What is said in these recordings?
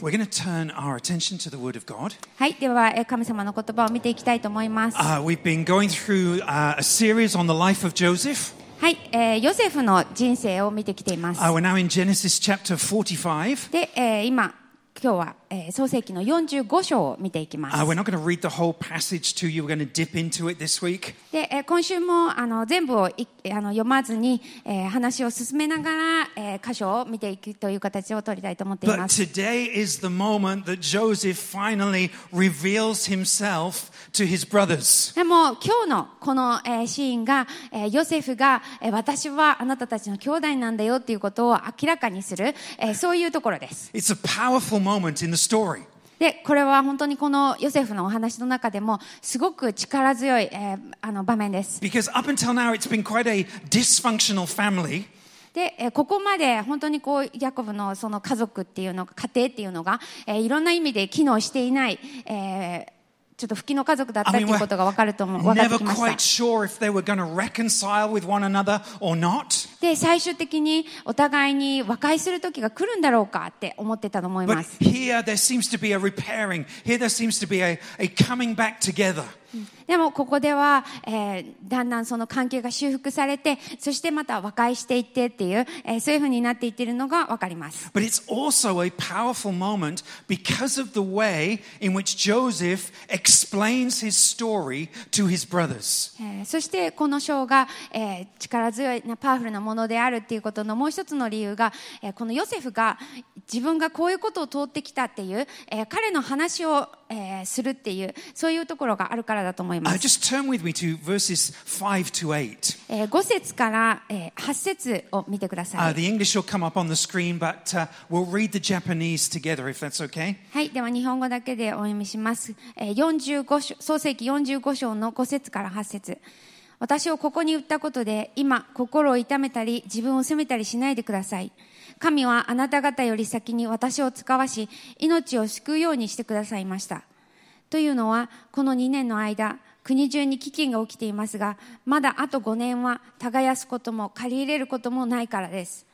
We're going to turn our attention to the Word of God. はい、では、えー神様の言葉を見ていきたいと思います。Uh, we've been going through uh, a series on the life of Joseph. はい、えーヨセフの人生を見てきています。Uh, we're now in Genesis chapter 45. で、えー今、今日は、えー、創世記の45章を見ていきます。で、えー、今週もあの全部をいあの読まずに、えー、話を進めながら、えー、箇所を見ていくという形を取りたいと思っています。でも今日のこの、えー、シーンが、えー、ヨセフが、えー、私はあなたたちの兄弟なんだよということを明らかにする、えー、そういうところです。Story. で、これは本当にこのヨセフのお話の中でもすごく力強い、えーあの場面です。Because up until now, it's been quite a dysfunctional family. で、えーここまで本当にこう、ヤコブのその家族っていうのが、家庭っていうのが、えーいろんな意味で機能していない、えーちょっと吹きの家族だったって I mean, いうことが分かると思う、分かって never きま quite した。で最終的にお互いに和解する時が来るんだろうかって思ってたと思います。でもここでは、えー、だんだんその関係が修復されてそしてまた和解していってっていう、えー、そういうふうになっていってるのが分かります。そしてこの章が、えー、力強いパワフルなものであるっていうことのもう一つの理由が、えーこのヨセフが自分がこういうことを通ってきたっていう、えー彼の話を、えーするっていうそういうところがあるからだと思いま Uh, す。just turn with me to verses 5 to 8. えー5節から、えー8節を見てくださ Uh, い。the English will come up on the screen, but uh, we'll read the Japanese together if that's okay. はい。では、日本語だけでお読みします。えー45章、創世記45章の5節から8節私をここに売ったことで、今、心を痛めたり、自分を責めたりしないでください。神はあなた方より先に私を使わし、命を救うようにしてくださいました。というのは、この2年の間、国中に飢饉が起きていますが、まだあと5年は耕すことも借り入れることもないからです。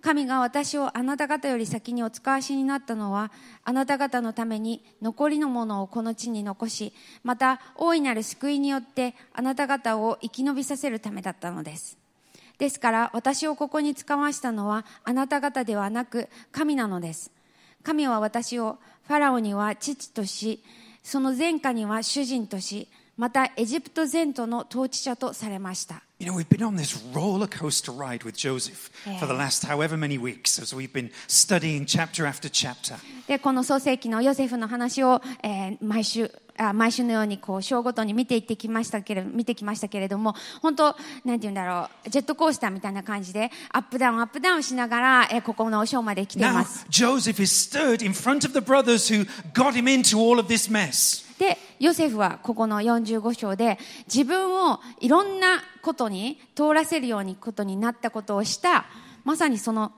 神が私をあなた方より先にお使わしになったのは、あなた方のために残りのものをこの地に残し、また大いなる救いによってあなた方を生き延びさせるためだったのです。ですから私をここに使わしたのはあなた方ではなく神なのです。神は私をファラオには父とし、その前科には主人とし、またエジプト全土の統治者とされました。でこの創世記のヨセフの話を、えー、毎週あ毎週のようにこう章ごとに見ていってきましたけれ見てきましたけれども本当なんていうんだろうジェットコースターみたいな感じでアップダウンアップダウンしながらえここの章まで来ています。で、ヨセフはここの45章で、自分をいろんなことに通らせるようにことになったことをした、まさにその、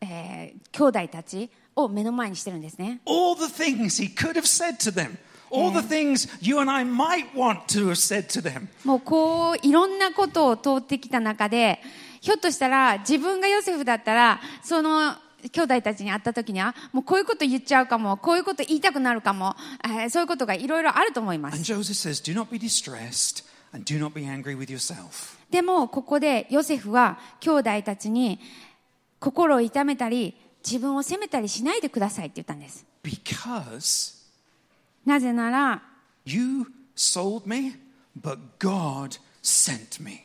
えー兄弟たちを目の前にしてるんですね。All the things he could have said to them, all the things you and I might want to have said to them. もうこういろんなことを通ってきた中でひょっとしたら自分がヨセフだったらその兄弟たちに会った時にはもうこういうこと言っちゃうかもこういうこと言いたくなるかも、えーそういうことがいろいろあると思います says, be. でもここでヨセフは兄弟たちに心を痛めたり自分を責めたりしないでくださいって言ったんです Because なぜなら you sold me, but God sent me.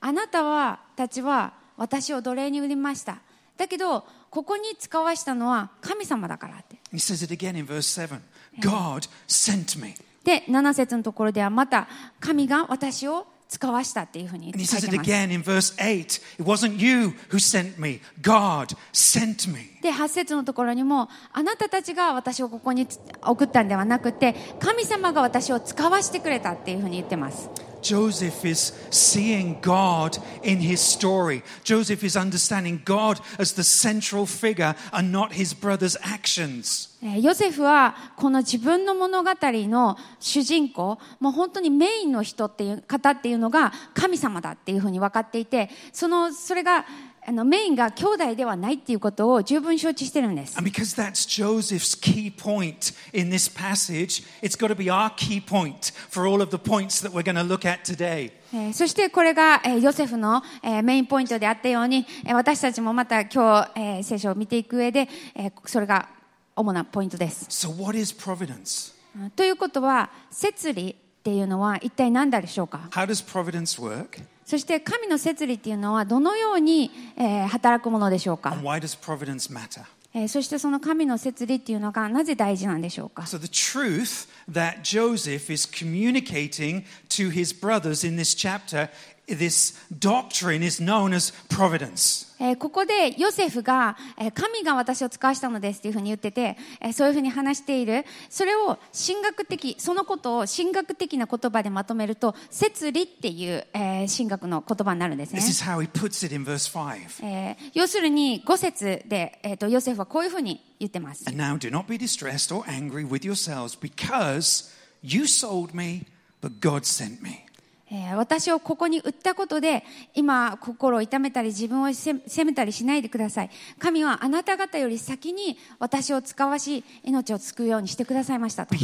あなたはたちは私を奴隷に売りましただけどここに使わしたのは神様だからって He says it again in verse 7 God sent me. で、7節のところではまた神が私を使わしたっていうふうにい says て it ます。again in verse 8 It wasn't you who sent me, God sent me. で、8節のところにも、あなたたちが私をここに送ったんではなくて、神様が私を使わしてくれたっていうふうに言ってます。Joseph is seeing God in his story. Joseph is understanding God as the central figure and not his brother's actions. ヨセフはこの自分の物語の主人公、もう本当にメインの人っていう方っていうのが神様だっていうふうに分かっていて、その、それがあのメインが兄弟ではないっていうことを十分承知してるんです。And because that's Joseph's key point in this passage, it's got to be our key point for all of the points that we're going to look at today. えーそしてこれが、えーヨセフの、えーメインポイントであったように、えー私たちもまた今日、えー聖書を見ていく上で、えーそれが主なポイントです。So, what is providence? うんということは、摂理っていうのは一体何だでしょうか How does providence work? そして神の摂理っていうのはどのように、えー働くものでしょうか And why does providence matter? えーそしてその神の摂理っていうのがなぜ大事なんでしょうか So, the truth that Joseph is communicating to his brothers in this chapter, this doctrine is known as providence. えーここでヨセフが、えー神が私を使わしたのですっていうふうに言ってて、えーそういうふうに話している。それを神学的、そのことを神学的な言葉でまとめると、摂理っていう、えー神学の言葉になるんですね This。is how he puts it in verse 5. えー要するに5節で、えーとヨセフはこういうふうに言ってます。And now do not be distressed or angry with yourselves because you sold me, but God sent me. えー私をここに売ったことで今心を痛めたり自分を責責めたりしないでください。神はあなた方より先に私を使わし命を救うようにしてくださいましたと。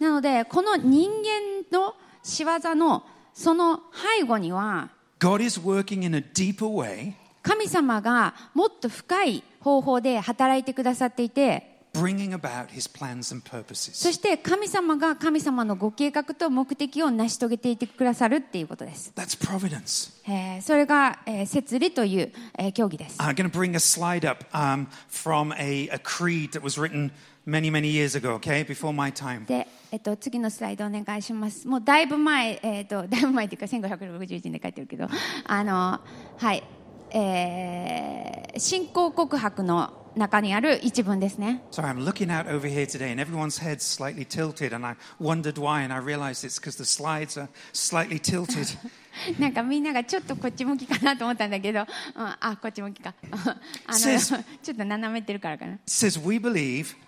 なのでこの人間の仕業のその背後には God is working in a deeper way, 神様がもっと深い方法で働いてくださっていてそして神様が神様のご計画と目的を成し遂げていてくださるっていうことです。それが設理という競技です。で、えっと、次のスライドお願いします。もうだいぶ前、えっと、だいぶ前っていうか1561年で書いてるけど、あの、はい、えー、信仰告白の。中にある一文ですね。なんかみんながちょっとこっち向きかなと思ったんだけど、ち。ょっと斜めってるからかな。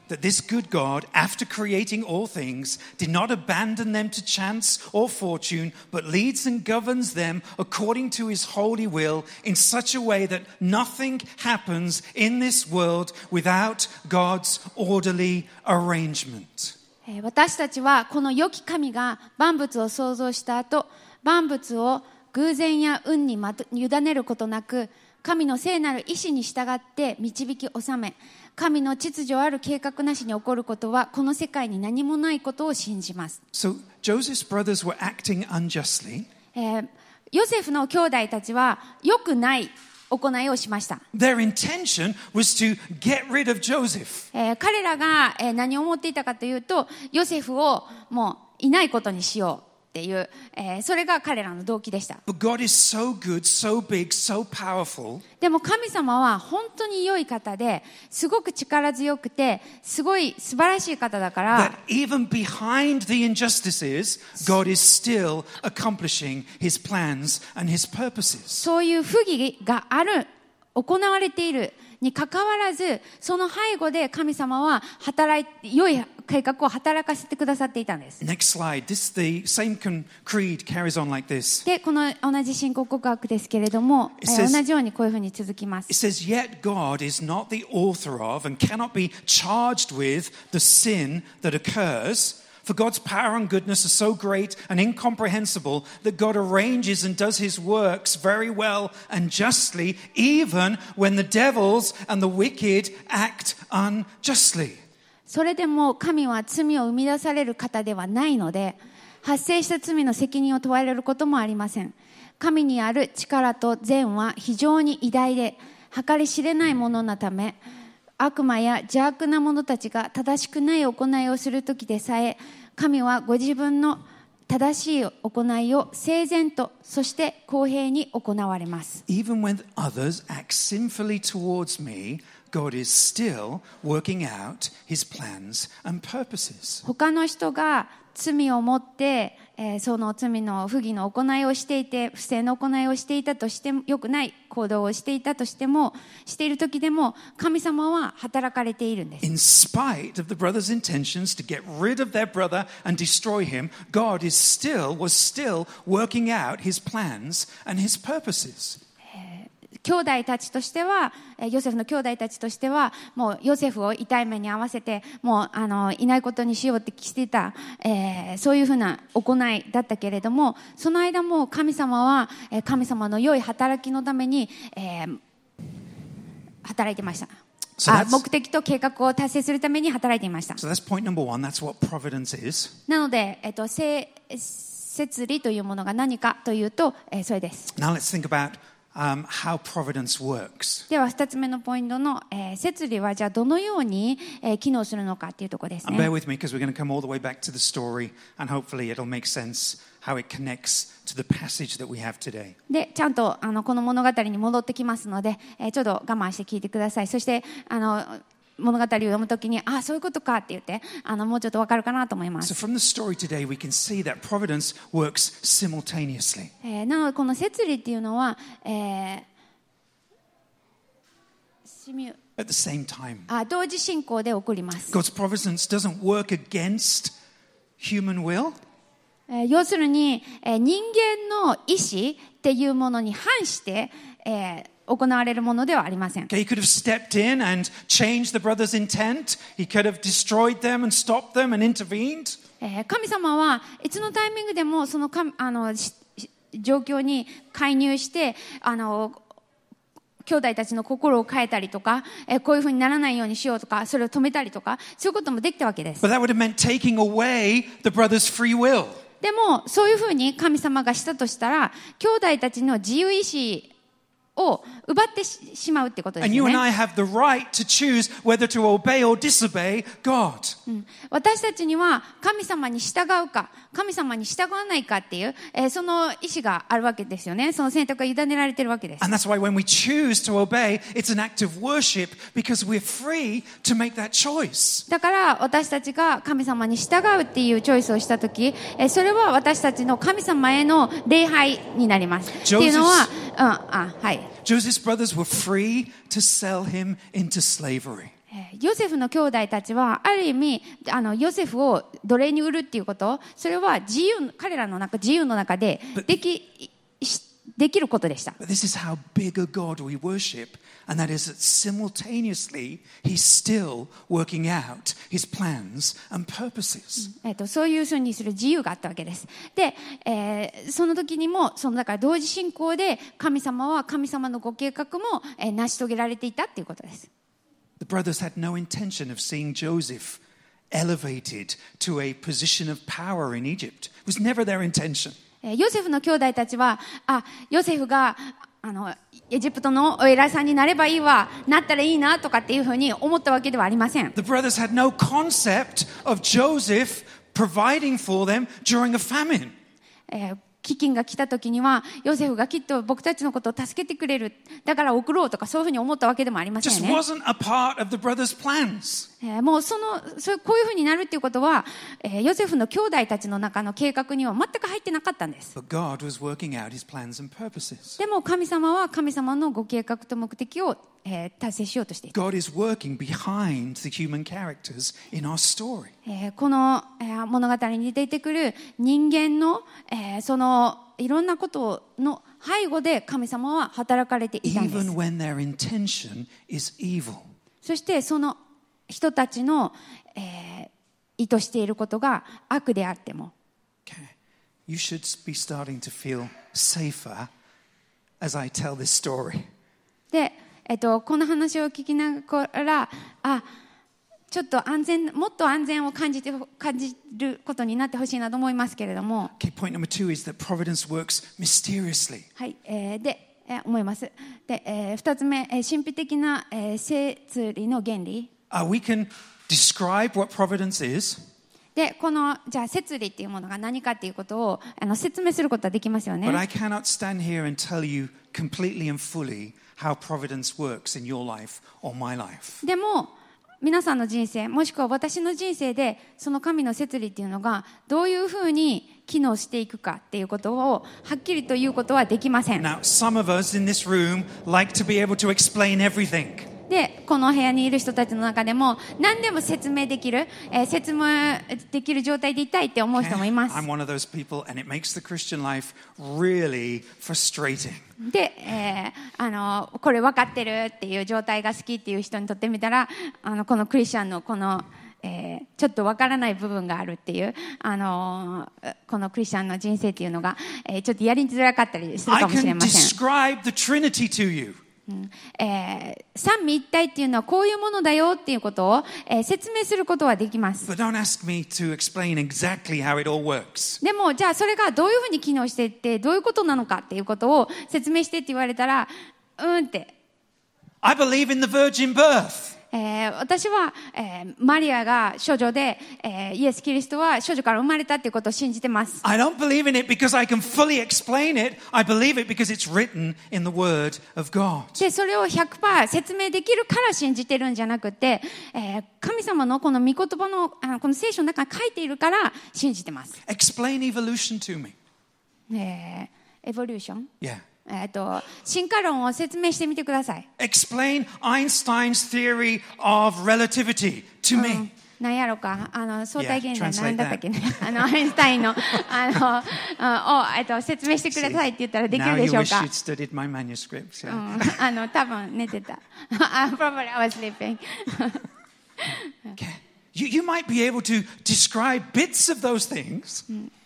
That this good God, after creating all things, did not abandon them to chance or fortune, but leads and governs them according to his holy will in such a way that nothing happens in this world without God's orderly arrangement. 私たちはこの良き神が万物を創造した後万物を偶然や運にまと委ねることなく神の聖なる意志に従って導き収め神の秩序ある計画なしに起こることはこの世界に何もないことを信じます、So Joseph's brothers were acting unjustly. えーヨセフの兄弟たちは良くない行いをしました、Their intention was to get rid of Joseph. えー彼らが、えー何を思っていたかというとヨセフをもういないことにしようっていう、えーそれが彼らの動機でした But God is so good, so big, so powerful でも神様は本当に良い方ですごく力強くてすごい素晴らしい方だから even behind the injustices, God is still accomplishing his plans and his purposes. そういう不義がある行われているにかかわらずその背後で神様は働い良い計画を働かせてくださっていたんです Next slide. This the same creed carries on like this. でこの同じ信仰告白ですけれども、says- ー同じようにこういうふうに続きます It says, Yet God is not the author of and cannot be charged with the sin that occurs. For God's power and goodness are so great and incomprehensible that God arranges and does his works very well and justly, even when the devils and the wicked act unjustly. それでも神は罪を生み出される方ではないので発生した罪の責任を問われることもありません神にある力と善は非常に偉大で計り知れないものなため悪魔や邪悪な者たちが正しくない行いをする時でさえ神はご自分の正しい行いを整然とそして公平に行われます Even when others act sinfully towards me, God is still working out his plans and purposes. 他の人が罪を持って、えーその罪の不義の行いをしていて不正の行いをしていたとしても良くない行動をしていたとしてもしている時でも神様は働かれているんです In spite of the brother's intentions to get rid of their brother and destroy him, God is still, was still working out his plans and his purposes. 兄弟たちとしてはえーヨセフの兄弟たちとしてはもうヨセフを痛い目に合わせてもうあのいないことにしようってしていた、えーそういうふうな行いだったけれどもその間も神様はえー神様の良い働きのために、えー働いてました。So あ目的と計画を達成するために働いていました。So that's point number one. That's what providence is. なので、えっと、聖摂理というものが何かというと、えーそれです。Now let's think about では2つ目のポイントの、えー、設理はじゃあどのように、えー、機能するのかっていうところですね。で、ちゃんとあのこの物語に戻ってきますので、えー、ちょっと我慢して聞いてください。そしてあの物語を読むときに、ああ、そういうことかって言って、あのもうちょっとわかるかなと思います。So、え、なお、この摂理っていうのは、えー At 同時進行で起こります。God's 要するに、人間の意志っていうものに反して、えー行われるものではありません。神様はいつのタイミングでもその,あの状況に介入して、あの兄弟たちの心を変えたりとか、えー、こういうふうにならないようにしようとか、それを止めたりとか、そういうこともできたわけです。でも、そういうふうに神様がしたとしたら、兄弟たちの自由意志、を奪ってししまうってことです And よ you ね and I have the right to choose whether to obey or disobey God. うん私たちには神様に従うか神様に従わないかっていう、えーその意思があるわけですよねその選択が委ねられてるわけです And that's why when we choose to obey, it's an act of worship because we're free to make that choice. だから私たちが神様に従うっていうチョイスをした時えーそれは私たちの神様への礼拝になりますっていうのは、うん、あはい Joseph's brothers were free to sell him into slavery. えーヨセフの兄弟たちはある意味あのヨセフを奴隷に売るっていうことそれは自由彼らの中自由の中でできしできることでした But this is how big a God we worship, and that is that simultaneously, He's still working out His plans and purposes. えっとそういうふうにする自由があったわけです。で、えーその時にもそのだから同時進行で神様は神様のご計画も、えー成し遂げられていたっていうことです。The brothers had no intention of seeing Joseph elevated to a position of power in Egypt. It was never their intention. えーヨセフの兄弟たちは、あ、ヨセフが、あの、エジプトのお偉いさんになればいいわ、なったらいいなとかっていうふうに思ったわけではありません。The brothers had no concept of Joseph providing for them during a famine. えー飢饉が来た時には、ヨセフがきっと僕たちのことを助けてくれる。だから送ろうとかそういうふうに思ったわけでもありませんね。もうそのそうこういうふうになるっていうことは、えーヨセフの兄弟たちの中の計画には全く入ってなかったんです。でも神様は神様のご計画と目的を、えー達成しようとしていた、God is working behind the human characters in our story. えーこの、えー物語に出てくる人間の、えーそのいろんなことの背後で神様は働かれていたんです even when their intention is evil. そしてその人たちの、えー意図していることが悪であっても Okay. You should be starting to feel safer as I tell this story. で、えっと、この話を聞きながらあちょっと安全もっと安全を感じ,て感じることになってほしいなと思いますけれども。え思いますで、え、二つ目、え、神秘的な、えー、生理の原理。Uh, we can describe what providence is. で、このじゃあ、摂理っていうものが何かっていうことをあの説明することはできますよね。How providence works in your life or my life. でも皆さんの人生もしくは私の人生でその神の摂理っていうのがどういうふうに機能していくかっていうことをはっきりと言うことはできません Now, some of us in this room like to be able to explain everything. でこの部屋にいる人たちの中でも何でも説明できる、えー説明できる状態でいたいって思う人もいます I'm one of those people, and it makes the Christian life really frustrating. で、えーあのこれ分かってるっていう状態が好きっていう人にとってみたらあのこのクリスチャンのこの、えーちょっと分からない部分があるっていうあのこのクリスチャンの人生っていうのが、えーちょっとやりづらかったりするかもしれません。えー三位一体っていうのはこういうものだよっていうことを、えー説明することはできます。Exactly. でも、じゃあそれがどういうふうに機能していって、どういうことなのかっていうことを説明してって言われたら、うんって。I believe in the virgin birth. えー私は、えーマリアが処女で、えーイエス・キリストは処女から生まれたっていうことを信じてます。I don't believe in it because I can fully explain it. I believe it because it's written in the Word of God. で、それを100%説明できるから信じてるんじゃなくて、えー神様のこの御言葉の、あのこの聖書の中に書いているから信じてます。Explain evolution to me. えーエボリューション Yeah. えっ、と、進化論を説明してみてください。Explain Einstein's theory of relativity to me. なんやろか、あの相対現象んだったっけね、あのアインシュタインのあのあをえっと説明してくださいって言ったらできるでしょうか manuscripts. う.ん、あの多分寝てた。あ Probably I was sleeping. Okay. You, you might be able to describe bits of those things,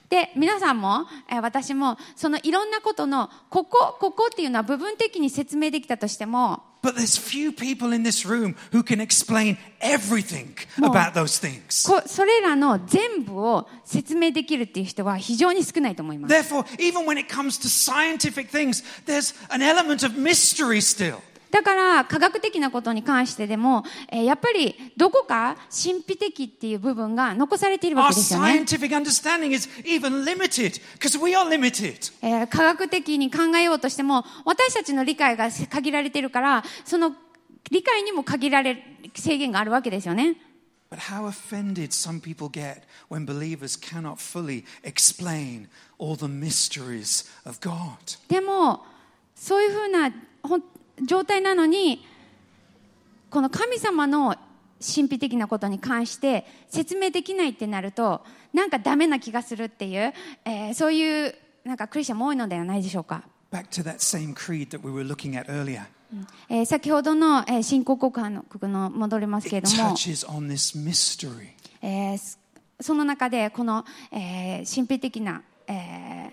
で皆さんも、えー私もそのいろんなことのここここっていうのは部分的に説明できたとしても but there's few people in this room who can explain everything about those things. こそれらの全部を説明できるっていう人は非常に少ないと思います。Therefore, even when it comes to scientific things, there's an element of mystery still. だから科学的なことに関してでも、え、やっぱりどこか神秘的っていう部分が残されているわけですよね、科学的に考えようとしても私たちの理解が限られてるからその理解にも限られる制限があるわけですよね。でも、そういうふうな、ほ状態なのにこの神様の神秘的なことに関して説明できないってなるとなんかダメな気がするっていう、えーそういうなんかクリスチャンも多いのではないでしょうか。Back to that same creed that we were looking at earlier. えー先ほどの、えー信仰告白の戻りますけれども.えーすその中でこの、えー神秘的な、えー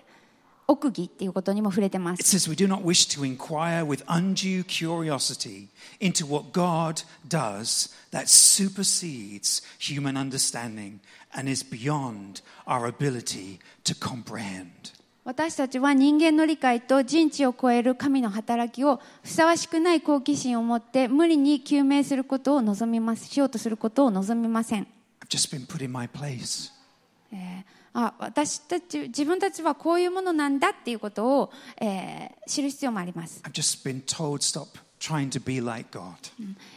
奥義っていうことにも触れてま It す。says we do not wish to inquire with undue curiosity into what God does that supersedes human understanding and is beyond our ability to comprehend. 私たちは人間の理解と人知を超える神の働きをふさわしくない好奇心を持って無理に究明することを望みますしようとすることを望みません。I've just been put in my place. えーあ私たち自分たちはこういうものなんだっていうことを、えー知る必要もあります。I've just been told stop trying to be like God.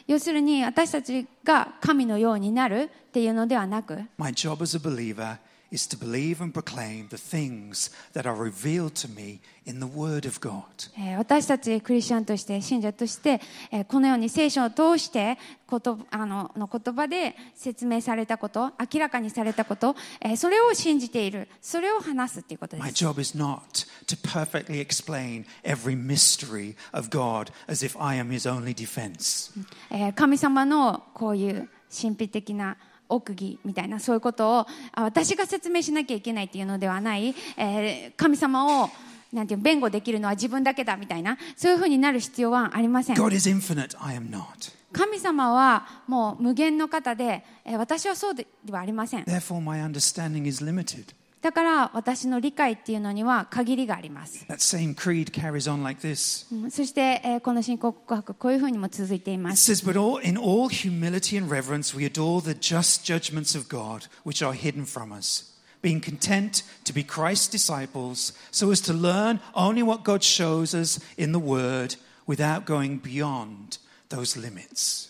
要するに私たちが神のようになるっていうのではなく My job as a believer is to believe and proclaim the things that are revealed to me in the Word of God. えー私たちクリスチャンとして信者として、えーこのように聖書を通してことあのの言葉で説明されたこと明らかにされたこと、えーそれを信じているそれを話すということで My す job is not to perfectly explain every mystery of God as if I am His only defense. えー神様のこういう神秘的な奥義みたいなそういうことをあ私が説明しなきゃいけないっていうのではない、えー神様をなんていう弁護できるのは自分だけだみたいなそういうふうになる必要はありません God is infinite, I am not. 神様はもう無限の方で、えー私はそうではありません Therefore, my understanding is limited. だから私の理解っていうのには限りがあります、 That same creed carries on like this. うんそして、えーこの信仰告白こういうふうにも続いていま It す says, But all, in all humility and reverence, we adore the just judgments of God, which are hidden from us, being content to be Christ's disciples, so as to learn only what God shows us in the Word, without going beyond those limits.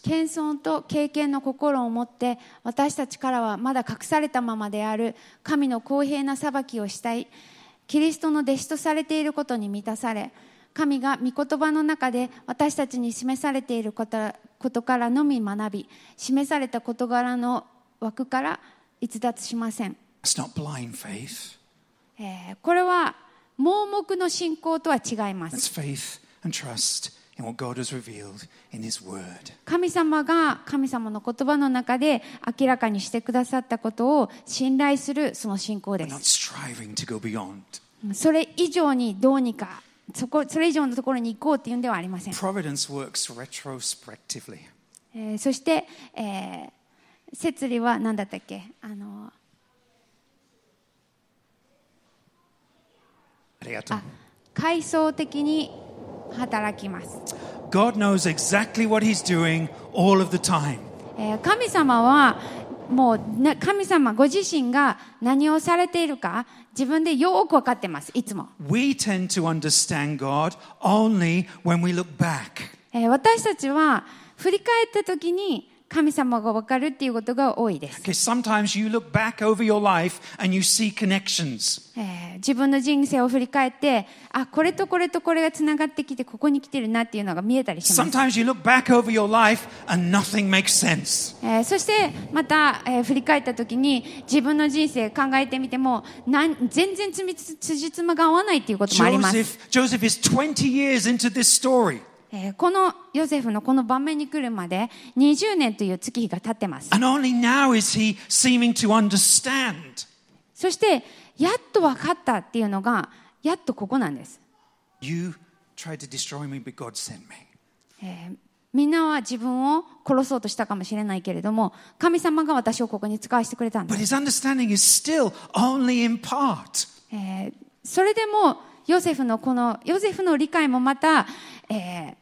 謙遜と経験の心を持って私たちからはまだ隠されたままである神の公平な裁きをしたいキリストの弟子とされていることに満たされ神が御言葉の中で私たちに示されていることからのみ学び示された事柄の枠から逸脱しません、えーこれは盲目の信仰とは違います神様が神様の言葉の中で明らかにしてくださったことを信頼するその信仰です。それ以上にどうにかそ,こそれ以上のところに行こうというんではありません。えー、そして、えー、摂理は何だったっけ？あのありがとう。あ階層的に働きます、God knows exactly what He's doing all of the time. えー神様はもうな神様ご自身が何をされているか自分でよく分かってますいつも We tend to understand God only when we look back. えー私たちは振り返った時に神様が分かるっていうことが多いです。自分の人生を振り返って、あこれとこれとこれがつながってきて、ここに来てるなっていうのが見えたりします。そしてまた、え、振り返ったときに、自分の人生考えてみても、なん全然つじつまが合わないっていうこともあります。えーこのヨセフのこの場面に来るまで20年という月日が経ってます.そしてやっと分かったっていうのがやっとここなんです You tried to destroy me, but God sent me. えーみんなは自分を殺そうとしたかもしれないけれども神様が私をここに使わせてくれたんだ But、his understanding is still only in part. えーそれでもヨセフのこのヨセフの理解もまた、えー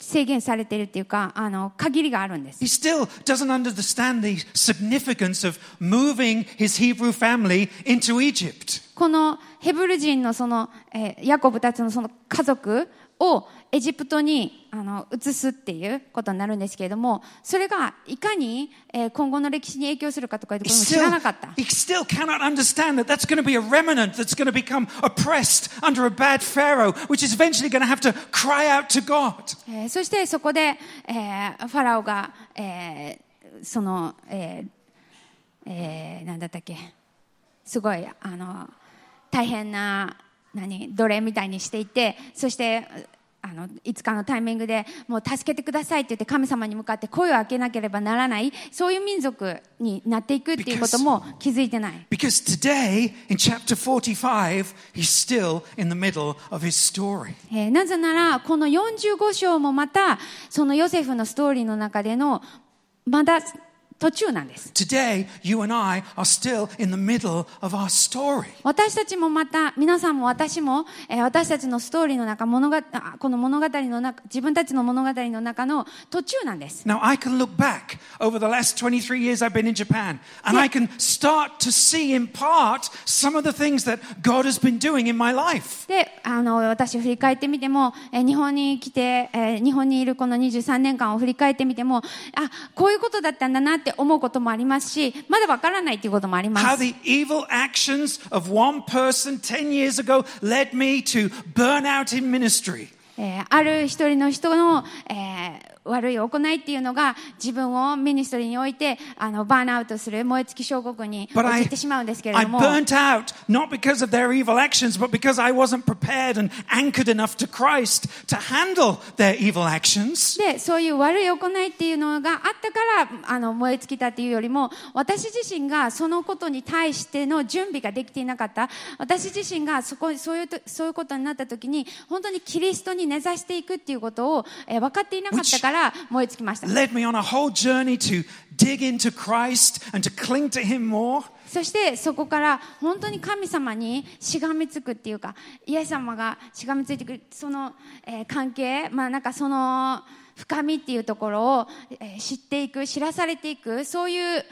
制限されているっていうかあの限りがあるんです He still doesn't understand the significance of moving his Hebrew family into Egypt. このヘブル人のその、えーヤコブたちのその家族をエジプトにあの移すっていうことになるんですけれどもそれがいかに、えー、今後の歴史に影響するかとかいうこ知らなかった、そしてそこで、えー、ファラオが、えー、その、えーえー、何だったっけ？すごいあの大変な何？奴隷みたいにしていてそしてあのいつかのタイミングでもう助けてくださいって言って神様に向かって声を開けなければならないそういう民族になっていくっていうことも気づいてない。Because today, in chapter 45, he's still in the middle of his story. えーなぜならこの45章もまたそのヨセフのストーリーの中でのまだ途中なんです Today, you and I are still in the middle of our story. 私たちもまた皆さんも私も、えー私たちのストーリーの中物語あこの物語の中自分たちの物語の中の途中なんです Now, I can look back over the last 23 years I've been in Japan, and I can start to see in part some of the things that God has been doing in my life. であの私を振り返ってみても、えー日本に来て、えー日本にいるこの23年間を振り返ってみてもあこういうことだったんだなって思うこともありますし、まだわからないということもあります。ある一人の人の、悪い行いっていうのが自分をミニストリーにおいてあのバーンアウトする燃え尽き症候群に陥 I, ってしまうんですけれ I ども burnt out not because of their evil actions, but because I wasn't prepared and anchored enough to Christ to handle their evil actions. でそういう悪い行いっていうのがあったからあの燃え尽きたっていうよりも私自身がそのことに対しての準備ができていなかった私自身がそこそういうとそういうことになった時に本当にキリストに根ざしていくっていうことを、えー分かっていなかったから燃え尽きました。Led me on a whole journey to dig into Christ and to cling to Him more. そしてそこから本当に神様にしがみつくっていうかイエス様がしがみついてくるその、えー関係まあなんかその深みっていうところを、えー知っていく知らされていくそういう、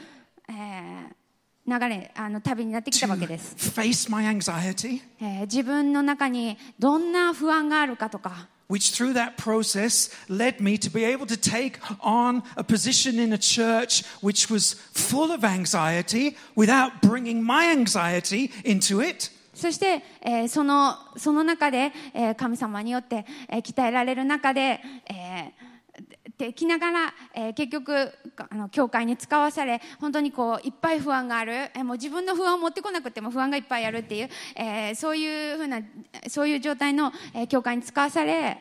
えー流れあの旅になってきたわけです、Face my anxiety, えー自分の中にどんな不安があるかとか which through that process led me to be able to take on a position in a church which was full of anxiety without bringing my anxiety into it. そして、えーそのその中で、えー神様によって、えー鍛えられる中で、えー できながら、えー結局あの教会に使わされ本当にこういっぱい不安がある、えーもう自分の不安を持ってこなくても不安がいっぱいあるっていう、えーそういうふうなそういう状態の、えー教会に使わされ、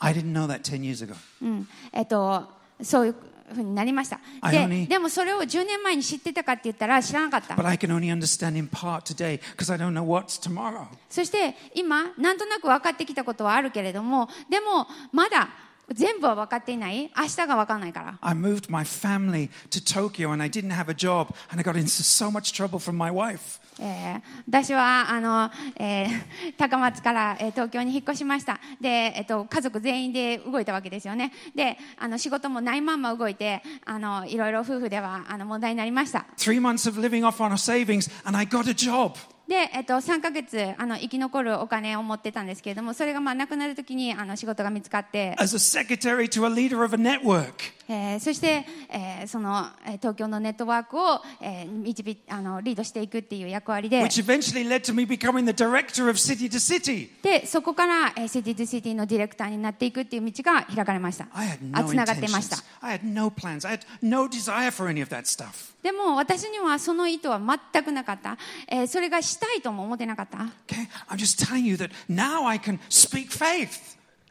I didn't know that 10 years ago. うんえっとそういうふうになりましたででもそれを10年前に知ってたかって言ったら知らなかった But I can only understand in part today because I don't know what's tomorrow. そして今なんとなく分かってきたことはあるけれどもでもまだ全部は分かっていない明日が分かんないから I moved my family to Tokyo and I didn't have a job and I got into so much trouble from my wife. えー私はあの、えー高松から、えー東京に引っ越しましたで、えっと家族全員で動いたわけですよねであの仕事もないまんま動いてあのいろいろ夫婦ではあの問題になりました Three months of living off on our savings and I got a job. で、えっと、3ヶ月あの生き残るお金を持ってたんですけれどもそれがまあなくなる時にあの仕事が見つかって、as a secretary to a leader of a network. えーそして、えーその、えー東京のネットワークを、えー導いあのリードしていくっていう役割で which eventually led to me becoming the director of City to City. でそこから、えー、シティズシティのディレクターになっていくっていう道が開かれました I had あ no つながってました. I had no plans. I had no desire for any of that stuff. でも私にはその意図は全くなかった、えーそれがしたいとも思ってなかった？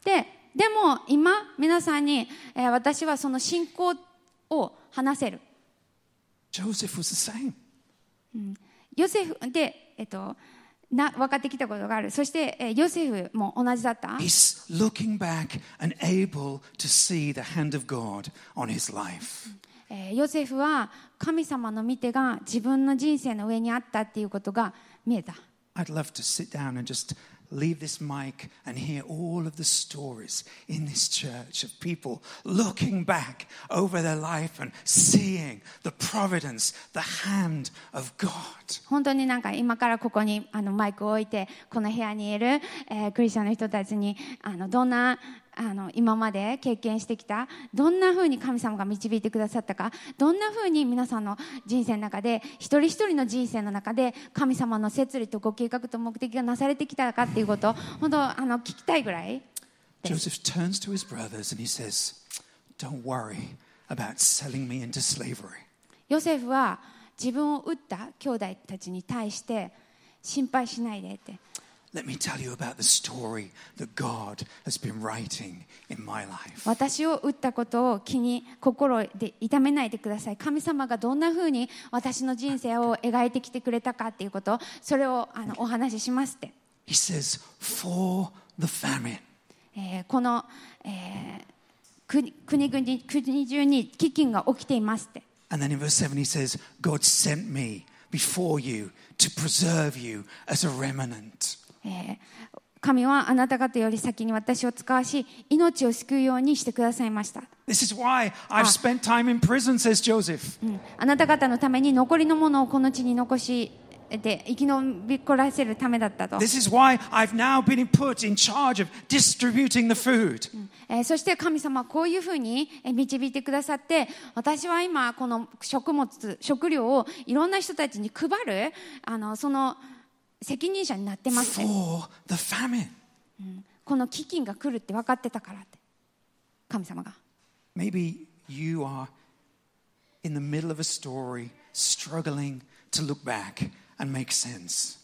で,でも今皆さんに、えー、私はその信仰を話せる。ヨセフ,ス、うん、ヨセフで、えー、とな分かってきたことがある。そして、えー、ヨセフも同じだった？ヨセフは神様の見てが自分の人生の上にあったっていうことが見えた I'd love to sit down and just leave this mic and hear all of the stories in this church of people looking back over their life and seeing the providence, the hand of God. 本当になんか今からここにあのマイクを置いてこの部屋にいる、えークリスチャンの人たちにあのどんなあの今まで経験してきたどんなふうに神様が導いてくださったかどんなふうに皆さんの人生の中で一人一人の人生の中で神様の摂理とご計画と目的がなされてきたかっていうことを本当あの聞きたいぐらい Joseph turns to his brothers and he says, Don't worry about selling me into slavery. ヨセフは自分を撃った兄弟たちに対して心配しないでって。Let me tell you about the story that God has been writing in my life. 私を打ったことを気に心で痛めないでください神様がどんなふうに私の人生を描いてきてくれたかっていうことそれをあのお話ししますって、He says, For the famine. えーこの、えー国国々国中に飢饉が起きていますって And then in verse 7, he says, God sent me before you to preserve you as a remnant. えー神はあなた方より先に私を使わし命を救うようにしてくださいました、This is why I've spent time in prison, あなた方のために残りのものをこの地に残しで生き延びこらせるためだったと。This is why I've now been put in charge of distributing the food. えーそして神様はこういうふうにえー導いてくださって私は今この食物食料をいろんな人たちに配るあのその責任者になってますね For the famine. この飢饉が来るって分かってたからって神様が Maybe you are in the middle of a story, struggling to look back and make sense.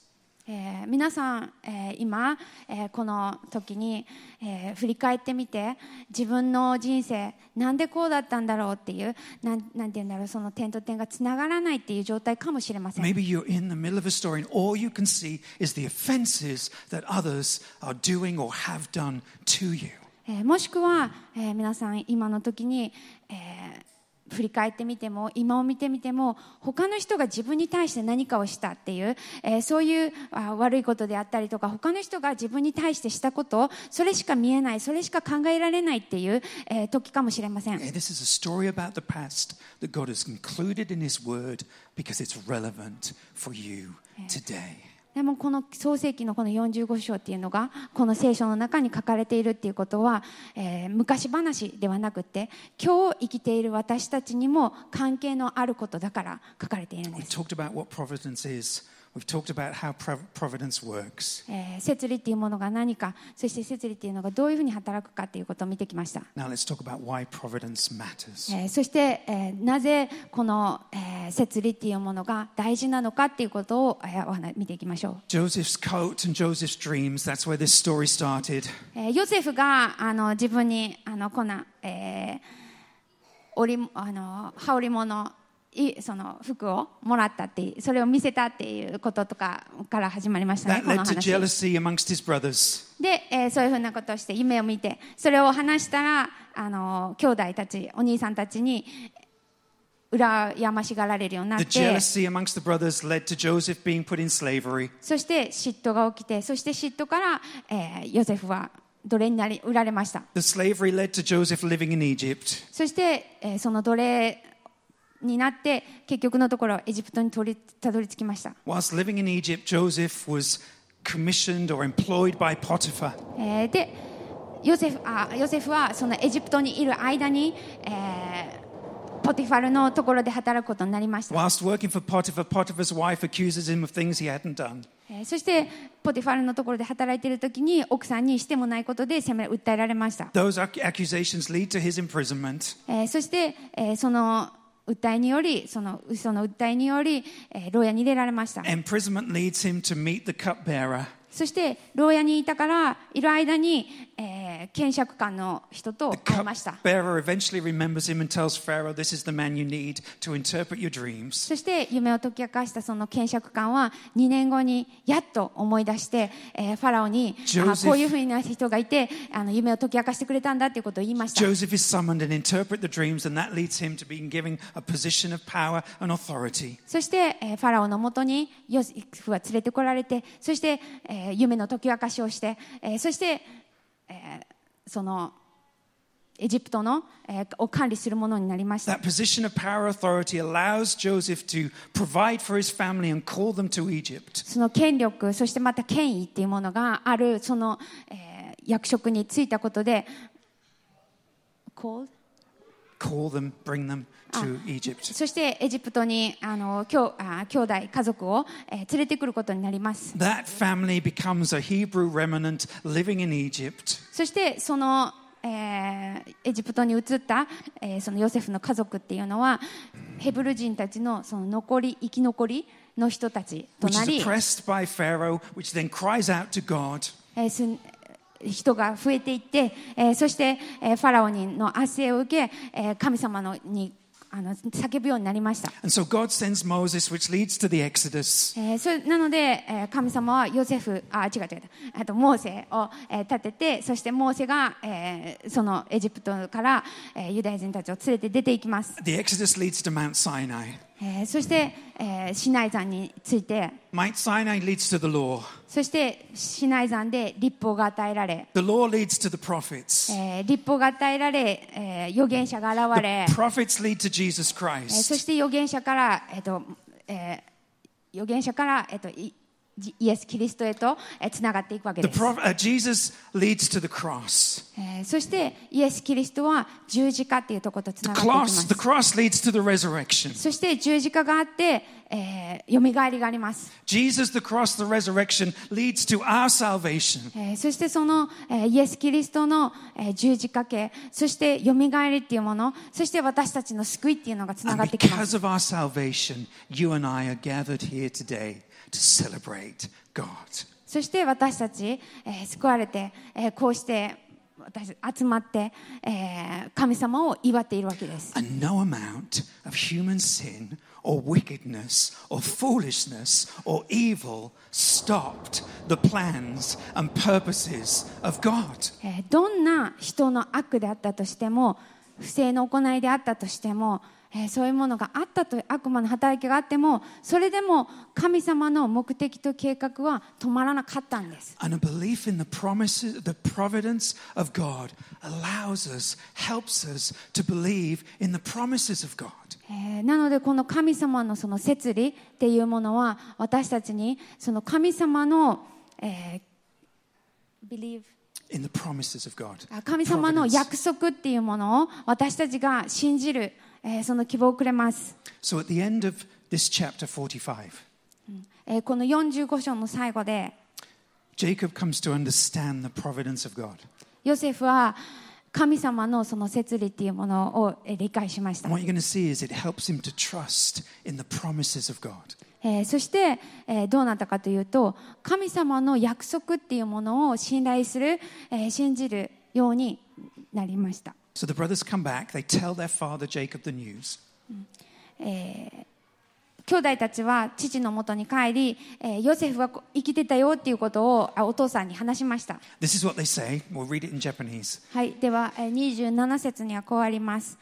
えー皆さん、えー今、えーこの時に、えー振り返ってみて自分の人生なんでこうだったんだろうっていうなんなんて言うんだろうその点と点がつながらないっていう状態かもしれません Maybe you're in the middle of a story and all you can see is the offenses that others are doing or have done to you. えーもしくは、えー皆さん今の時に、えー振り返ってみても今を見てみても他の人が自分に対して何かをしたっていう、えーそういうあ悪いことであったりとか他の人が自分に対してしたことそれしか見えないそれしか考えられないっていう、えー時かもしれません This is a story about the past that God has included in His Word because it's relevant for you today. でもこの創世記のこの45章っていうのがこの聖書の中に書かれているっていうことは、えー昔話ではなくて今日生きている私たちにも関係のあることだから書かれているんです。設立というものが何か、そして設立というのがどういうふうに働くかということを見てきました。そして、なぜこの設立というものが大事なのかということをお話見ていきましょう。Coat and dreams, that's where this story started. ヨセフがあの自分にあのこんな、えー、織あの羽織物。その服をもらったってそれを見せたっていうこととかから始まりましたねこの話.で、えーそういうふうなことをして夢を見てそれを話したらあの兄弟たちお兄さんたちに羨ましがられるようになって.そして嫉妬が起きてそして嫉妬から、えーヨセフは奴隷になり売られました.そして、えーその奴隷になって結局のところエジプトにりたどり着きました。で、ヨセフ,はそのエジプトにいる間に、ポティファルのところで働くことになりました。そして、ポティファルのところで働いているときに奥さんにしてもないことで責め訴えられました。そして、えー、その。訴えによりその嘘の訴えにより、えー、牢屋に入れられました。そして牢屋にいたからいる間に、えー、検釈官の人と会いました。そして夢を解き明かしたその検釈官は2年後にやっと思い出して、えー、ファラオにまあこういうふうな人がいてあの夢を解き明かしてくれたんだということを言いました。そして、えー、ファラオのもとにヨセフは連れてこられてそして、えー夢の解き明かしをして、え、そして、え、そのエジプトの、え、を管理するものになりました。その権力、そしてまた権威っていうものがあるその、え、役職に就いたことで、call them, bring them. そしてエジプトにあのきょあ兄弟家族を、えー連れてくることになります That family becomes a Hebrew remnant living in Egypt. そしてその、えーエジプトに移った、えーそのヨセフの家族っていうのはヘブル人たちのその残り生き残りの人たちとなり、Pharaoh, which then cries out to God. えーす人が増えていって、えーそして、えーファラオにの圧政を受け、えー神様のにあの叫ぶようになりました。And so God sends Moses, which leads to the Exodus. えーそれなので、えー神様はヨセフ、あ、違う違う、あとモーセを、えー立てて、そしてモーセが、えーそのエジプトから、えーユダヤ人たちを連れて出ていきます。The Exodus leads to Mount Sinai. えーそして、えーシナイ山について、Mount Sinai leads to the law. そしてシナイ山で立法が与えられ、The law leads to the prophets. えー立法が与えられ、えー預言者が現れ The、prophets lead to Jesus えーそ Christ. して預言者から、えっとえー預言者から、えっといイエス・キリストへとつながっていくわけです。そして、イエス・キリストは十字架っていうところとつながっていきます。The そして、十字架があって、えー、蘇りがあります。そして、その、uh, イエス・キリストの、uh, 十字架系、そして、蘇りっていうもの、そして私たちの救いっていうのがつながってきます。To celebrate God. そして私たち、えー救われて、えーこうして私集まって、えー神様を祝っているわけです。And no amount of human sin or wickedness or foolishness or evil stopped the plans and purposes of God. えーどんな人の悪であったとしても不正の行いであったとしても、そういうものがあったと悪魔の働きがあってもそれでも神様の目的と計画は止まらなかったんです。And a belief in the promises, the believe in the promises of God. なのでこの神様のその摂理っていうものは私たちにその神様の、神様の約束っていうものを私たちが信じる。え、その希望をくれます。えこの45章の最後で、ヨセフは神様のその設立ていうものを理解しました。え、そして、え、どうなったかというと、神様の約束っていうものを信頼する、え、信じるようになりました。So the brothers come back, they tell their father Jacob the news. えー兄弟たちは父のもとに帰り、えー、ヨセフは生きてたよっていうことをお父さんに話しました。はい、では、えー、27節にはこうあります。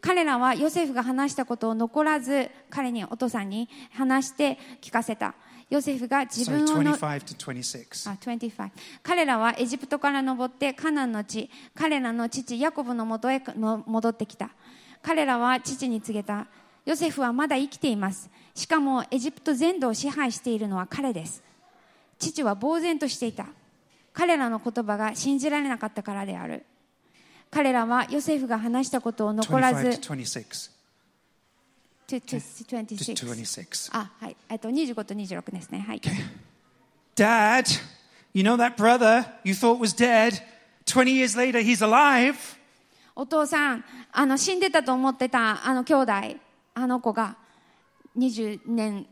彼らはヨセフが話したことを残らず、彼にお父さんに話して聞かせた。ヨセフが自分をの25 to 26. あ25彼らはエジプトから登ってカナンの地彼らの父ヤコブのもとへの戻ってきた。彼らは父に告げた。ヨセフはまだ生きています。しかもエジプト全土を支配しているのは彼です。父は呆然としていた。彼らの言葉が信じられなかったからである。彼らはヨセフが話したことを残らず25 to 26. To- to- To 26 26. あはいえっと25と26ですねはい Dad, you know that brother you thought was dead? 20 years later, he's alive. お父さんあの死んでたと思ってたあの兄弟あの子が20年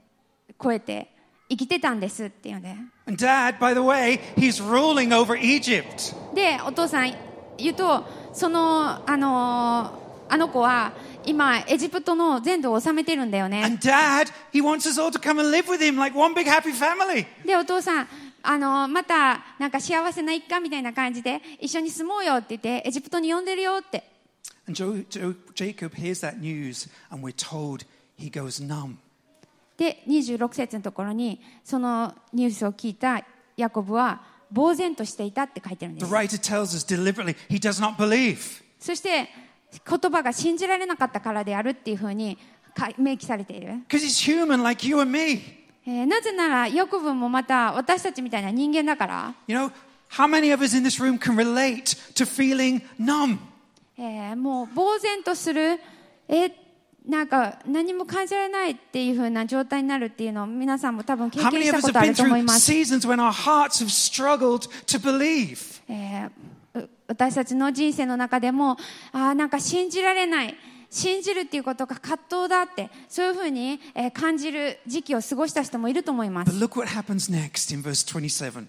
超えて生きてたんですっていうので And dad, by the way, he's ruling over Egypt. でお父さん言うとそのあのあの子は今、エジプトの全土を治めてるんだよね。で、お父さん、あの、また、なんか幸せな一家みたいな感じで、一緒に住もうよって言って、エジプトに呼んでるよって。And 六で、26節のところに、そのニュースを聞いたヤコブは、呆然としていたって書いてるんです。そして、言葉が信じられなかったからであるっていうふうに明記されている。なぜなら、よく分もまた私たちみたいな人間だから。You え、もう、呆然とする、えー、なんか何も感じられないっていうふうな状態になるっていうのを皆さんも多分経験したことと思います。私たちの人生の中でもあーなんか信じられない信じるっていうことが葛藤だってそういうふうに、えー感じる時期を過ごした人もいると思いま But す look what happens next in verse 27.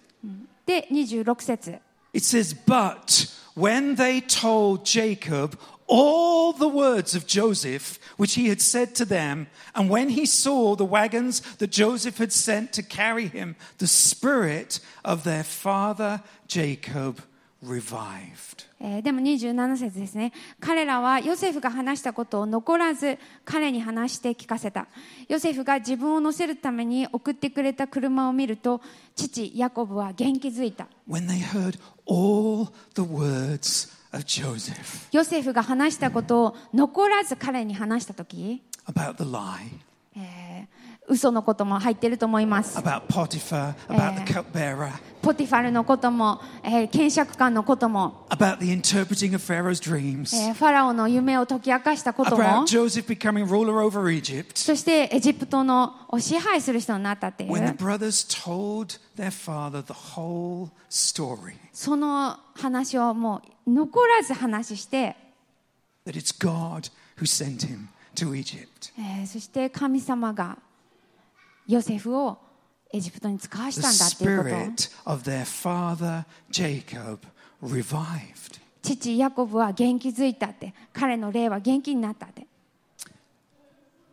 で26節 It says, But when they told Jacob all the words of Joseph, which he had said to them, and when he saw the wagons that Joseph had sent to carry him, the spirit of their father Jacob revived. えーでも27節ですね。彼らはヨセフが話したことを残らず彼に話して聞かせた。ヨセフが自分を乗せるために送ってくれた車を見ると父ヤコブは元気づいた。When they heard all the words of Joseph. ヨセフが話したことを残らず彼に話した時、about the lie, えー嘘のことも入ってると思います about Potiphar, about the cupbearer, ポティファルのことも、えー検釈官のことも、about the interpreting of Pharaoh's dreams, えーファラオの夢を解き明かしたことも about Joseph becoming ruler over Egypt. そしてエジプトのを支配する人になったってい When the う brothers told their father the whole story, その話をもう残らず話して、that it's God who sent him to Egypt. えーそして神様がヨセフをエジプトに使わしたんだっていうこと.父ヤコブは元気づいたって彼の霊は元気になったって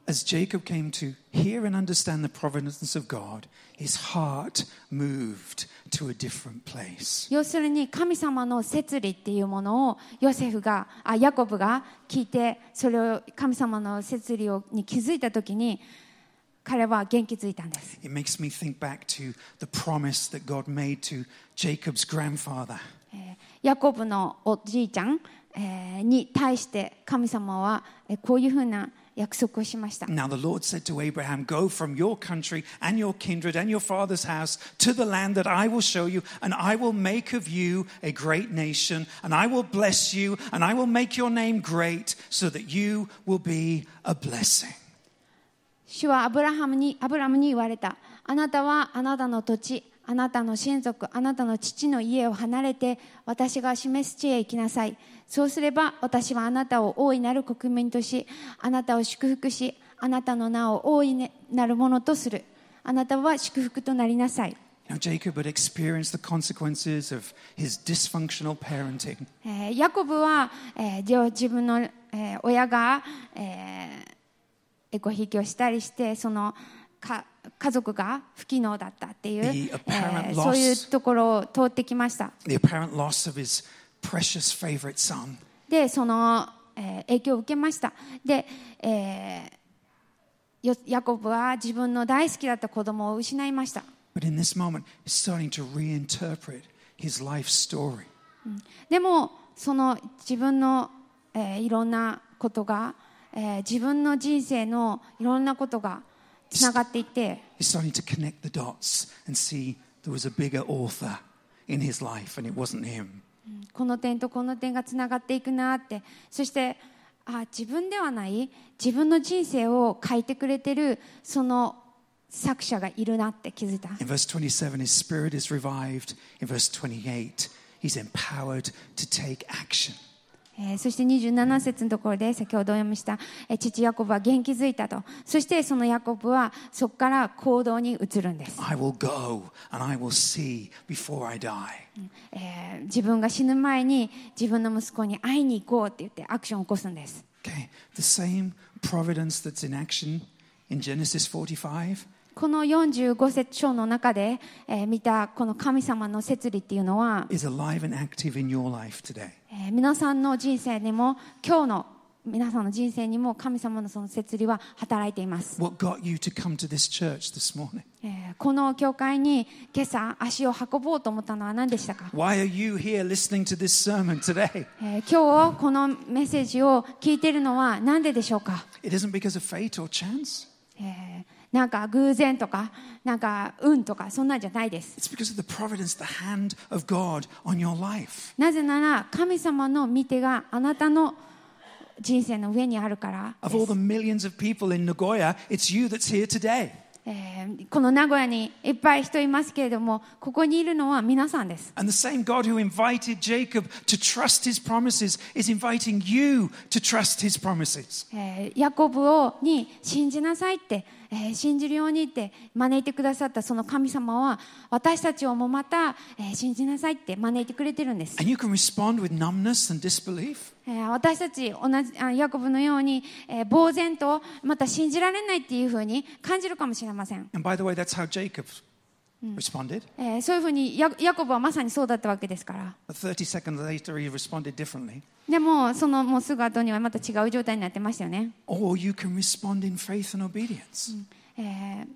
As Jacob came to hear and understand the providence of God, his heart moved to a different place. 要するに神様の摂理っていうものをヨセフがあヤコブが聞いてそれを神様の摂理をに気づいた時に彼は元気づいたんです。It makes me think back to the promise that God made to Jacob's grandfather. ヤコブのおじいちゃんに対して神様はこういうふうな約束をしました。Now the Lord said to Abraham, Go from your country and your kindred and your father's house to the land that I will show you, and I will make of you a great nation, and I will bless you, and I will make your name great, so that you will be a blessing. 主はアブラハムにアブラムに言われた。あなたはあなたの土地あなたの親族あなたの父の家を離れて私が示す地へ行きなさい。そうすれば私はあなたを大いなる国民としあなたを祝福しあなたの名を大いなるものとする。あなたは祝福となりなさい。Now Jacob had experienced the consequences of his dysfunctional parenting. えーヤコブは、えー自分の、えー親が、えーエコ引きをしたりしてそのか家族が不機能だったっていう、そういうところを通ってきました。で、その、えー、影響を受けました。で、えー、ヤコブは自分の大好きだった子供を失いました。でも、その自分の、えー、いろんなことが。えー、自分の人生のいろんなことがつながっていってこの点とこの点がつながっていくなって。そしてあ自分ではない自分の人生を書いてくれてるその作者がいるなって気づいた。えーそして27節のところで先ほどお読みした、えー父ヤコブは元気づいたと。そしてそのヤコブはそこから行動に移るんです、I will go and I will see before I die. えー自分が死ぬ前に自分の息子に会いに行こうって言ってアクションを起こすんです。Okay, the same providence that's in action in Genesis 45この45節章の中で、えー、見たこの神様の摂理っていうのは皆さんの人生にも今日の皆さんの人生にも神様のその摂理は働いています。この教会に今朝足を運ぼうと思ったのは何でしたか、今日このメッセージを聞いてるのは何ででしょうか、なんか偶然とか、なんか運とか、そんなんじゃないです。なぜなら、神様の見てがあなたの人生の上にあるから。この名古屋にいっぱい人いますけれども、ここにいるのは皆さんです。ヤコブをに信じなさいって。えー信じるようにって招いてくださったその神様は私たちをもまた、えー信じなさいって招いてくれてるんです、And you can respond with numbness and disbelief. えー私たち同じあヤコブのように、えー呆然とまた信じられないっていうふうに感じるかもしれません、And by the way, that's how Jacob responded. えーそういうふうにヤヤコブはまさにそうだったわけですから But 30 seconds later, he responded differently. でもそのもうすぐ後にはまた違う状態になってましたよね Or you can respond in faith and obedience. えー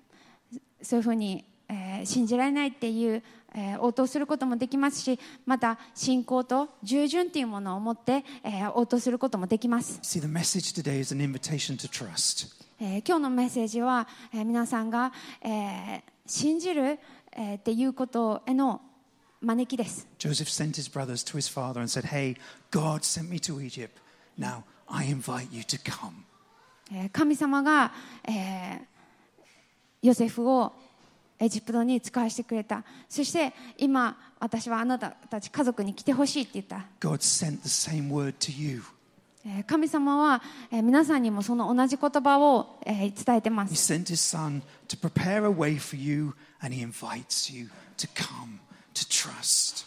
そういうふうに、えー信じられないっていう、えー応答することもできますしまた信仰と従順っていうものを持って、えー応答することもできます、See, the message today is an invitation to trust. えー今日のメッセージは、えー皆さんが、えー信じる、えーっていうことへの招きです Joseph sent his brothers to his father and said, Hey, God sent me to Egypt. Now I invite you to come. えー神様が、えーヨセフをエジプトに使わせてくれたそして今私はあなたたち家族に来てほしいって言った God sent the same word to you. えー神様は、えー皆さんにもその同じ言葉を、えー伝えてま He す、sent his son to prepare a way for you, and he invites you to come, to trust.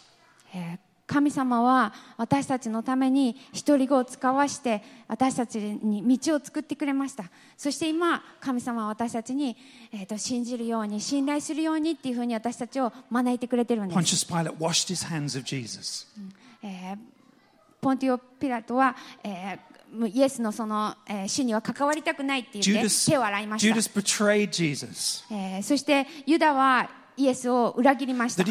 えー神様は私たちのために独り子を使わして私たちに道を作ってくれましたそして今神様は私たちに、えー、と信じるように信頼するようにっていうふうに私たちを招いてくれてるんです Pontius Pilate washed his hands of Jesus. えーポンティオ・ピラトは、えーイエスのその、えー死には関わりたくないって言って Judas, 手を洗いました Judas. えーそしてユダはイエスを裏切りました.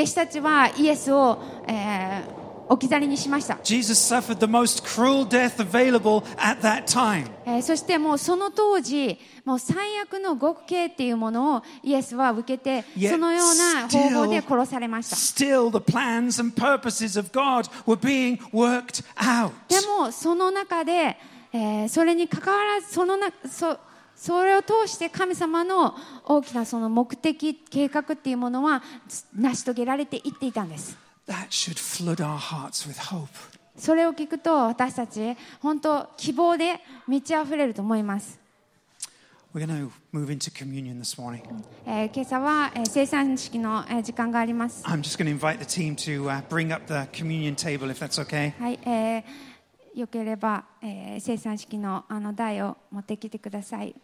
弟子たちはイエスを、えー置き去りにしました、Jesus suffered the most cruel death available at that time. えーそしてもうその当時もう最悪の極刑っていうものをイエスは受けてそのような方法で殺されました Still, the plans and purposes of God were being worked out. でもその中で、えーそれに関わらずそのなそそれを通して神様の大きなその目的計画っていうものは成し遂げられていっていたんですそれを聞くと私たち本当希望で満ち溢れると思います。今朝は生産式の時間があります。はい、え、よければ、え、生産式のあの台を持ってきてください。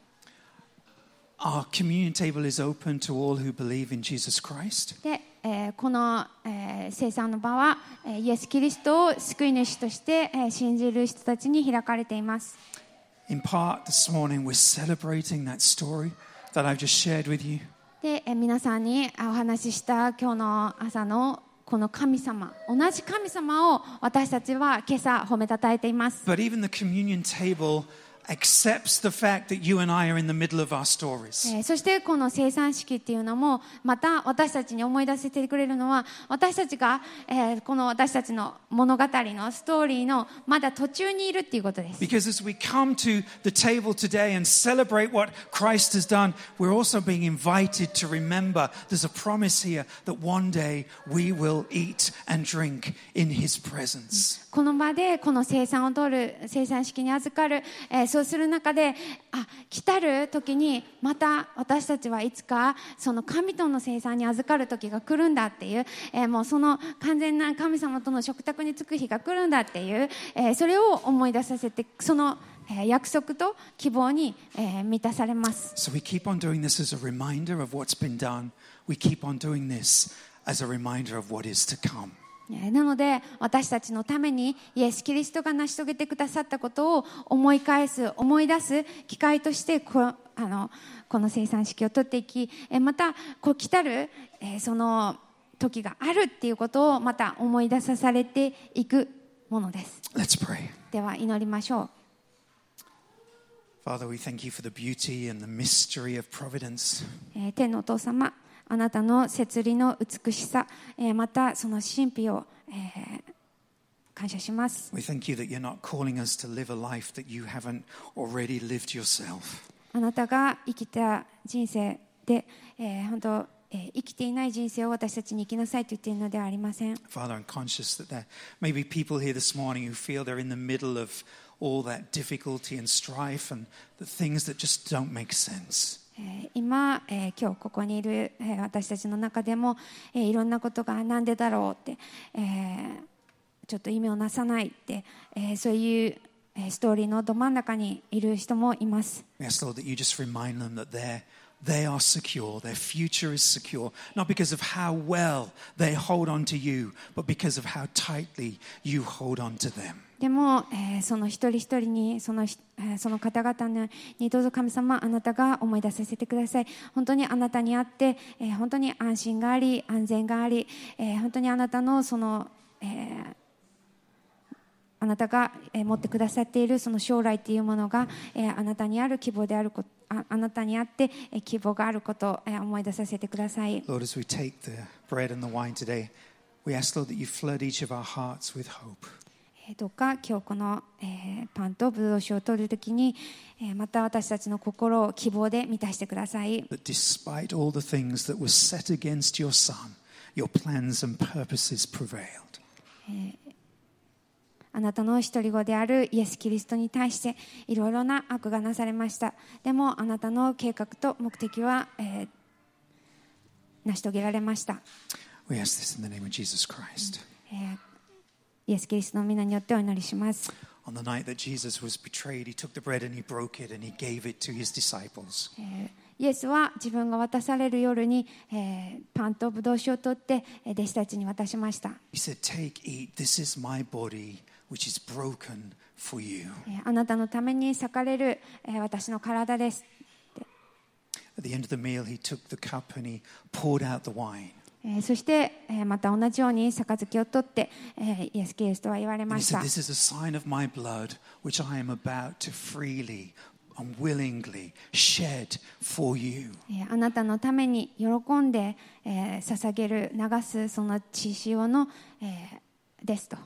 Our communion table is open to all who believe in Jesus Christ. で、えーこの、えー生産の場は、えーイエス・キリストを救い主として、えー信じる人たちに開かれています。In part, this morning, we're celebrating that story that I've just shared with you. で、えー皆さんにお話しした今日の朝のこの神様、同じ神様を私たちは今朝褒めたたえています。But even the communion table accepts the fact that you and I are in the middle of our stories. えーそしてこの生産式っていうのもまた私たちに思い出せてくれるのは私たちが、えーこの私たちの物語のストーリーのまだ途中にいるっていうことです。 Because as we come to the table today and celebrate what Christ has done, we're also being invited to remember there's a promise here that one day we will eat and drink in his presence. この場でこの生産を取る生産式に預かる、えー そうする中であ来たる時にまた私たちはいつかその神との生産に預かる時が来るんだっていう、えーもうその完全な神様との食卓に着く日が来るんだっていう、えーそれを思い出させてその、約束と希望に、満たされます。So we keep on doing this as a reminder of what's been done. We keep on doing this as a reminder of what is to come. えーなので私たちのためにイエス・キリストが成し遂げてくださったことを思い返す思い出す機会としてこあのこの生産式を取っていきえーまたこう来たる、えーその時があるっていうことをまた思い出さされていくものです Let's pray. では祈りましょう Father, we thank you for the beauty and the mystery of providence. えー天のお父様あなたの摂理の美しさ、えーまたその神秘を、えー感謝します We thank you that you're not calling us to live a life that you haven't already lived yourself. あなたが生きた人生で、えー本当、えー生きていない人生を私たちに生きなさいと言っているのではありません。Father, I'm conscious that there may be people here this morning who feel they're in the middle of all that difficulty and strife and the things that just don't make sense. えー今、え今日ここにいる、え私たちの中でも、えいろんなことがなんでだろうって、えちょっと意味をなさないって、えそういう、えーストーリーのど真ん中にいる人もいます。Yes, Lord, that you just remind them that they're, they are secure, their future is secure, not because of how well they hold on to you, but because of how tightly you hold on to them. でも、えーその一人一人にその,えーその方々にどうぞ神様あなたが思い出させてください本当にあなたにあって、えー本当に安心があり安全があり、えー本当にあなたのその、えーあなたが持ってくださっているその将来というものが、えーあなたにある希望であることああなたにあって、えー希望があることを、えー思い出させてください Lord, as we take the bread and the wine today, we ask, Lord, that you flood each of our hearts with hope. どか今日このパンとブドウ酒を取るときにまた私たちの心を希望で満たしてください。あなたの一人子であるイエス・キリストに対していろいろな悪がなされました。でもあなたの計画と目的は成し遂げられました。イエス・キリストの皆によってお祈りします。On the night that Jesus was betrayed, he took the bread and he broke it and he gave it to his disciples. えーイエスは自分が渡される夜に、えーパンとブドウ酒を取ってえー弟子たちに渡しました、He said, Take, eat, this is my body, which is broken for you. えーあなたのために裂かれる、えー私の体です At the end of the meal, he took the cup and he poured out the wine. そしてまた同じように杯を取って、イエス・ケースとは言われました。あなたのために喜んで捧げる、流すその血潮のですと。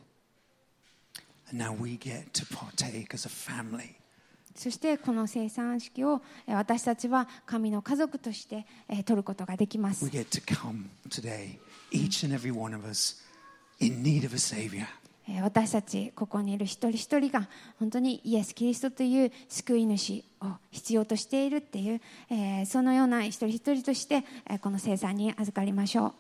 そしてこの生産式をえー私たちは神の家族としてえー取ることができま We す get to come today, each and every one of us, in need of a Savior. えー私たちここにいる一人一人が本当にイエス・キリストという救い主を必要としているっていう、えーそのような一人一人としてえーこの生産に預かりましょう